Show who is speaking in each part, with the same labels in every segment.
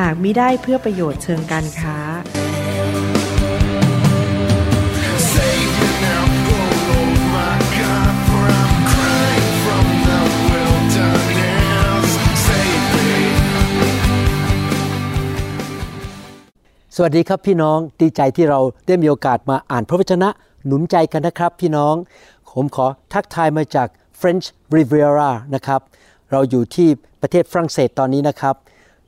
Speaker 1: หากมิได้เพื่อประโยชน์เชิงการค้า
Speaker 2: สวัสดีครับพี่น้องดีใจที่เราได้มีโอกาสมาอ่านพระวจนะหนุนใจกันนะครับพี่น้อง ผมขอทักทายมาจาก French Riviera นะครับ เราอยู่ที่ประเทศฝรั่งเศสตอนนี้นะครับ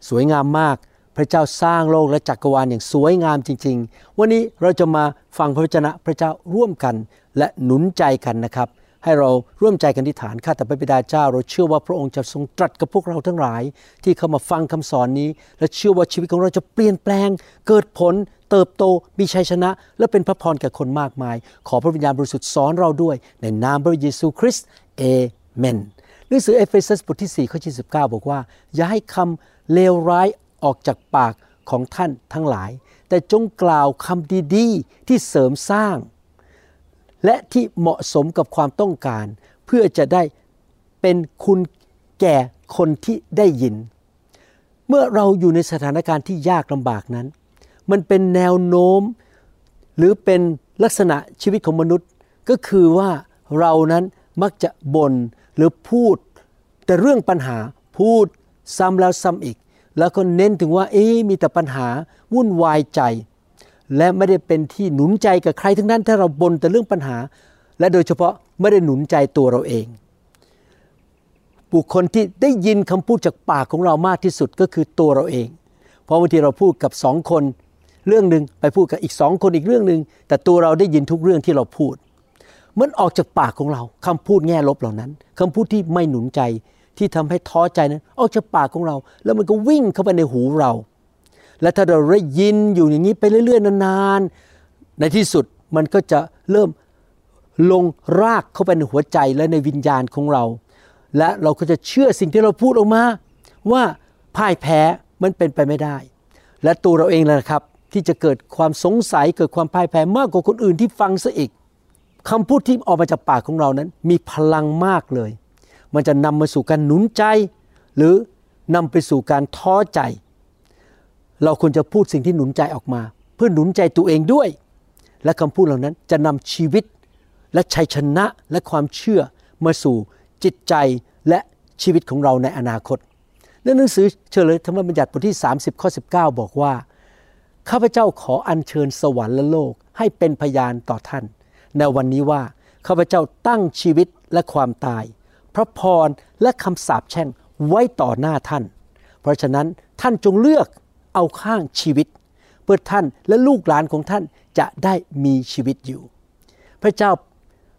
Speaker 2: สวยงามมาก พระเจ้าสร้างโลกและจักรวาลอย่างสวยงามจริง ๆ วันนี้เราจะมาฟังพระวจนะพระเจ้าร่วมกันและหนุนใจกันนะครับ ให้เราร่วมใจกันที่ฐานข้าแต่พระบิดาเจ้า เราเชื่อว่าพระองค์จะทรงตรัสกับพวกเราทั้งหลาย ที่เข้ามาฟังคำสอนนี้ และเชื่อว่าชีวิตของเราจะเปลี่ยนแปลง เกิดผลเติบโตมีชัยชนะ และเป็นพระพรแก่คนมากมาย ขอพระวิญญาณบริสุทธิ์สอนเราด้วย ในนามพระเยซูคริสต์เอเมน หนังสือเอเฟซัสบทที่4ข้อที่19บอกว่า อย่าให้คำเลวร้ายออกจากปากของท่านทั้งหลาย แต่จงกล่าวคำดีๆ ที่เสริมสร้าง และที่เหมาะสมกับความต้องการ เพื่อจะได้เป็นคุณแก่คนที่ได้ยิน เมื่อเราอยู่ในสถานการณ์ที่ยากลำบากนั้น มันเป็นแนวโน้ม หรือเป็นลักษณะชีวิตของมนุษย์ ก็คือว่าเรานั้นมักจะบน่น หรือพูดแต่เรื่องปัญหาพูดซ้ำแล้วซ้ำอีก แล้วก็เน้นถึงว่า เอ๊มีแต่ปัญหาวุ่นวายใจ และไม่ได้เป็นที่หนุนใจกับใครทั้งนั้นถ้าเราบ่นแต่เรื่องปัญหา และโดยเฉพาะไม่ได้หนุนใจตัวเราเอง บุคคลที่ได้ยินคำพูดจากปากของเรามากที่สุดก็คือตัวเราเอง เพราะบางทีเราพูดกับสองคน เรื่องหนึ่งไปพูดกับอีกสองคนอีกเรื่องหนึ่งแต่ตัวเราได้ยินทุกเรื่องที่เราพูด มันออกจากปากของเราคำพูดแง่ลบเหล่านั้นคำพูดที่ไม่หนุนใจที่ทำให้ท้อใจนั้น ออกจากปากของเรา แล้วมันก็วิ่งเข้าไปในหูเรา และถ้าเราได้ยินอยู่อย่างนี้ไปเรื่อยๆนานๆ ในที่สุดมันก็จะเริ่มลงรากเข้าไปในหัวใจและในวิญญาณของเรา และเราก็จะเชื่อสิ่งที่เราพูดออกมา ว่าพ่ายแพ้มันเป็นไปไม่ได้ และตัวเราเองแหละนะครับ ที่จะเกิดความสงสัยเกิดความพ่ายแพ้มากกว่าคนอื่นที่ฟังซะอีก คำพูดที่ออกมาจากปากของเรานั้น มีพลังมากเลย มันจะนำมาสู่การหนุนใจ หรือนำไปสู่การท้อใจ เราควรจะพูดสิ่งที่หนุนใจออกมา เพื่อหนุนใจตัวเองด้วย และคำพูดเหล่านั้นจะนำชีวิต และชัยชนะและความเชื่อมาสู่จิตใจและชีวิตของเราในอนาคตในหนังสือเฉลยธรรมบัญญัติบทที่ 30 ข้อ 19 บอกว่า ข้าพเจ้าขออัญเชิญสวรรค์และโลกให้เป็นพยานต่อท่าน ในวันนี้ว่าข้าพเจ้าตั้งชีวิตและความตาย พระพรและคำสาปแช่งไว้ต่อหน้าท่าน เพราะฉะนั้นท่านจงเลือกเอาข้างชีวิต เพื่อท่านและลูกหลานของท่านจะได้มีชีวิตอยู่ พระเจ้า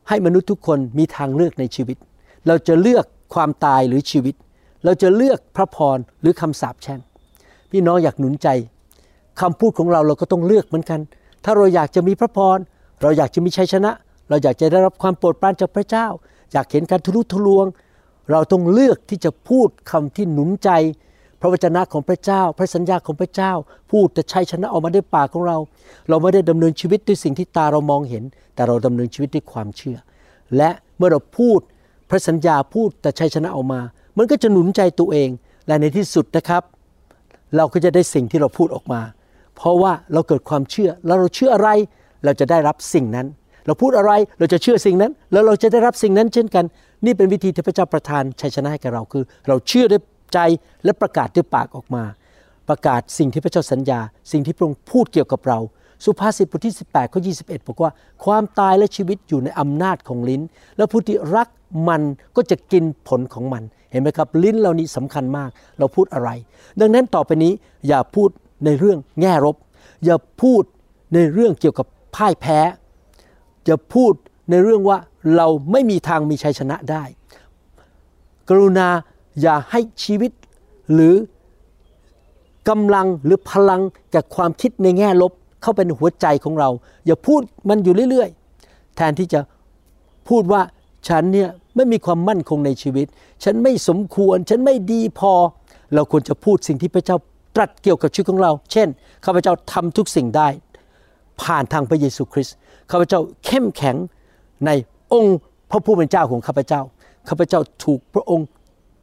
Speaker 2: ให้มนุษย์ทุกคนมีทางเลือกในชีวิต เราจะเลือกความตายหรือชีวิต เราจะเลือกพระพรหรือคำสาปแช่ง พี่น้องอยากหนุนใจคำพูดของเราเราก็ต้องเลือกเหมือนกัน ถ้าเราอยากจะมีพระพร เราอยากจะมีชัยชนะ เราอยากจะได้รับความโปรดปรานจากพระเจ้า อยากเห็นการทะลุทะลวง เราต้องเลือกที่จะพูดคำที่หนุนใจ พระวจนะของพระเจ้า พระสัญญาของพระเจ้า พูดแต่ชัยชนะออกมาด้วยปากของเรา เราไม่ได้ดำเนินชีวิตด้วยสิ่งที่ตาเรามองเห็น แต่เราดำเนินชีวิตด้วยความเชื่อ และเมื่อเราพูดพระสัญญาพูดแต่ชัยชนะออกมา มันก็จะหนุนใจตัวเอง และในที่สุดนะครับ เราก็จะได้สิ่งที่เราพูดออกมา เพราะว่าเราเกิดความเชื่อ แล้วเราเชื่ออะไร เราจะได้รับสิ่งนั้น เราพูดอะไรเราจะเชื่อสิ่งนั้น แล้วเราจะได้รับสิ่งนั้นเช่นกัน นี่เป็นวิธีที่พระเจ้าประทานชัยชนะให้กับเราคือ เราเชื่อด้วยใจและประกาศด้วยปากออกมา ประกาศสิ่งที่พระเจ้าสัญญา สิ่งที่พระองค์พูดเกี่ยวกับเรา สุภาษิตบทที่18ข้อ21บอกว่า ความตายและชีวิตอยู่ในอำนาจของลิ้น แล้วผู้ที่รักมันก็จะกินผลของมันเห็นไหมครับ ลิ้นเรานี้สำคัญมาก เราพูดอะไร ดังนั้นต่อไปนี้อย่าพูดในเรื่องแง่รบอย่าพูดในเรื่องเกี่ยวกับ พ่ายแพ้อย่าพูดในเรื่องว่าเราไม่มีทางมีชัยชนะได้ กรุณาอย่าให้ชีวิตหรือกำลังหรือพลังจากความคิดในแง่ลบเข้าไปในหัวใจของเรา อย่าพูดมันอยู่เรื่อยๆ แทนที่จะพูดว่าฉันเนี่ยไม่มีความมั่นคงในชีวิต ฉันไม่สมควร ฉันไม่ดีพอ เราควรจะพูดสิ่งที่พระเจ้าตรัสเกี่ยวกับชีวิตของเรา เช่น ข้าพเจ้าทำทุกสิ่งได้ ผ่านทางพระเยซูคริสต์ข้าพเจ้าเข้มแข็งในองค์พระผู้เป็นเจ้าของข้าพเจ้าข้าพเจ้าถูกพระองค์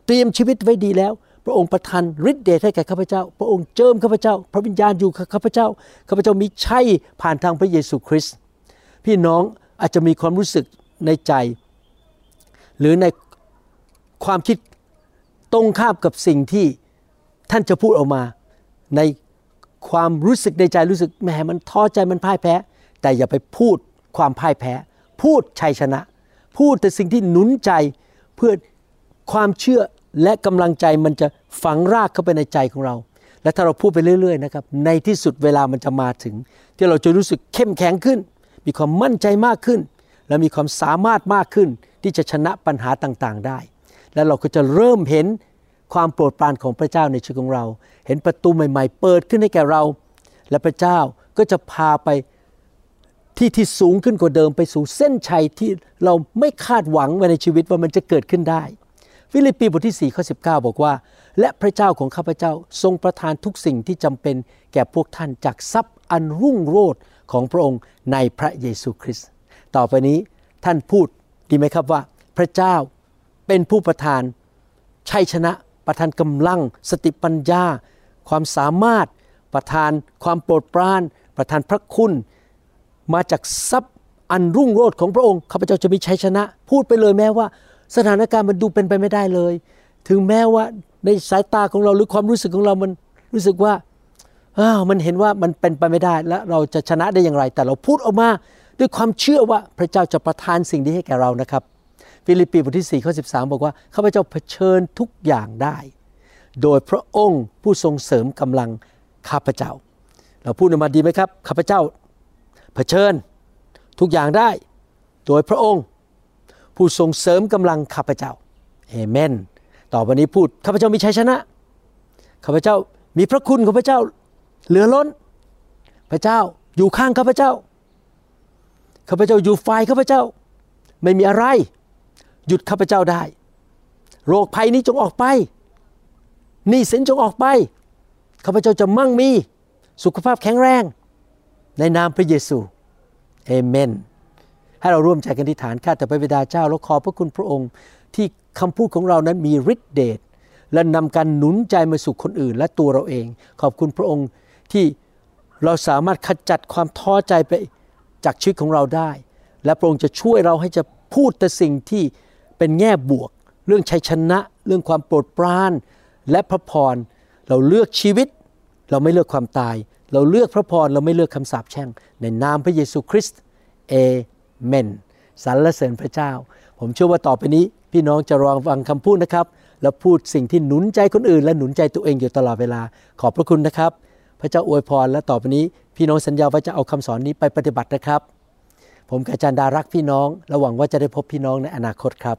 Speaker 2: เตรียมชีวิตไว้ดีแล้ว พระองค์ประทานฤทธิ์เดชให้แก่ข้าพเจ้า พระองค์เจิมข้าพเจ้า พระวิญญาณอยู่กับข้าพเจ้าข้าพเจ้ามีชัยผ่านทางพระเยซูคริสต์พี่น้องอาจจะมีความรู้สึกในใจ หรือในความคิดตรงข้ามกับสิ่งที่ท่านจะพูดออกมาใน ความรู้สึกในใจรู้สึกแหมมันท้อใจมันพ่ายแพ้ แต่อย่าไปพูดความพ่ายแพ้ พูดชัยชนะ พูดแต่สิ่งที่หนุนใจเพื่อความเชื่อและกำลังใจมันจะฝังรากเข้าไปในใจของเรา และถ้าเราพูดไปเรื่อยๆนะครับในที่สุดเวลามันจะมาถึง ที่เราจะรู้สึกเข้มแข็งขึ้น มีความมั่นใจมากขึ้น และมีความสามารถมากขึ้นที่จะชนะปัญหาต่างๆได้ แล้วเราก็จะเริ่มเห็น ความโปรดปรานของพระเจ้าในชีวิตของเรา เห็นประตูใหม่ ๆ เปิดขึ้นให้แก่เรา และพระเจ้าก็จะพาไปที่ที่สูงขึ้นกว่าเดิมไปสู่เส้นชัยที่เราไม่คาดหวังไว้ในชีวิตว่ามันจะเกิดขึ้นได้ ฟิลิปปีบทที่4ข้อ19 บอกว่า และพระเจ้าของข้าพเจ้าทรงประทานทุกสิ่งที่จำเป็นแก่พวกท่านจากทรัพย์อันรุ่งโรจน์ของพระองค์ในพระเยซูคริสต์ต่อไปนี้ท่านพูดดีไหมครับว่า พระเจ้าเป็นผู้ประทานชัยชนะ ประทานกำลัง สติปัญญา ความสามารถ ประทานความโปรดปราน ประทานพระคุณ มาจากทรัพย์อันรุ่งโรจน์ของพระองค์ข้าพเจ้าจะมีชัยชนะ พูดไปเลยแม้ว่า สถานการณ์มันดูเป็นไปไม่ได้เลย ถึงแม้ว่าในสายตาของเราหรือความรู้สึกของเรามันรู้สึกว่าอ้าวมันเห็นว่ามันเป็นไปไม่ได้และเราจะชนะได้อย่างไร แต่เราพูดออกมาด้วยความเชื่อว่าพระเจ้าจะประทานสิ่งนี้ให้แก่เรานะครับ ฟิลิปปีบทที่4ข้อ13 บอกว่าข้าพเจ้าเผชิญทุกอย่างได้ โดยพระองค์ผู้ทรงเสริมกำลังข้าพเจ้า เราพูดออกมาดีไหมครับข้าพเจ้า เผชิญทุกอย่างได้ โดยพระองค์ ผู้ทรงเสริมกำลังข้าพเจ้าเอเมน ต่อไปนี้พูดข้าพเจ้ามีชัยชนะข้าพเจ้ามีพระคุณของพระเจ้าเหลือล้น พระเจ้าอยู่ข้างข้าพเจ้าข้าพเจ้าอยู่ฝ่ายข้าพเจ้า ไม่มีอะไร หยุดข้าพเจ้าได้ โรคภัยนี้จงออกไปหนี้สินจงออกไปข้าพเจ้าจะมั่งมีสุขภาพแข็งแรง ในนามพระเยซูเอเมนให้เราร่วมใจกันที่ฐานข้าแต่พระบิดาเจ้าแล้วขอบพระคุณพระองค์ ที่คำพูดของเรานั้นมีฤทธิเดชและนำการหนุนใจมาสู่คนอื่นและตัวเราเอง ขอบคุณพระองค์ที่เราสามารถขจัดความท้อใจไปจากชีวิตของเราได้ และพระองค์จะช่วยเราให้จะพูดแต่สิ่งที่ เป็นแง่บวก เรื่องชัยชนะ เรื่องความโปรดปราน และพระพรเราเลือกชีวิต เราไม่เลือกความตาย เราเลือกพระพรเราไม่เลือกคำสาปแช่ง ในนามพระเยซูคริสต์เอเมนสรรเสริญพระเจ้า ผมเชื่อว่าต่อไปนี้ พี่น้องจะระวังฟังคำพูดนะครับ แล้วพูดสิ่งที่หนุนใจคนอื่น และหนุนใจตัวเองอยู่ตลอดเวลา ขอบพระคุณนะครับ พระเจ้าอวยพรและต่อไปนี้ พี่น้องสัญญาว่าจะเอาคำสอนนี้ไปปฏิบัตินะครับ ผมกาจารดารักพี่น้องและหวังว่าจะได้พบพี่น้องในอนาคตครับ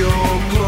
Speaker 3: your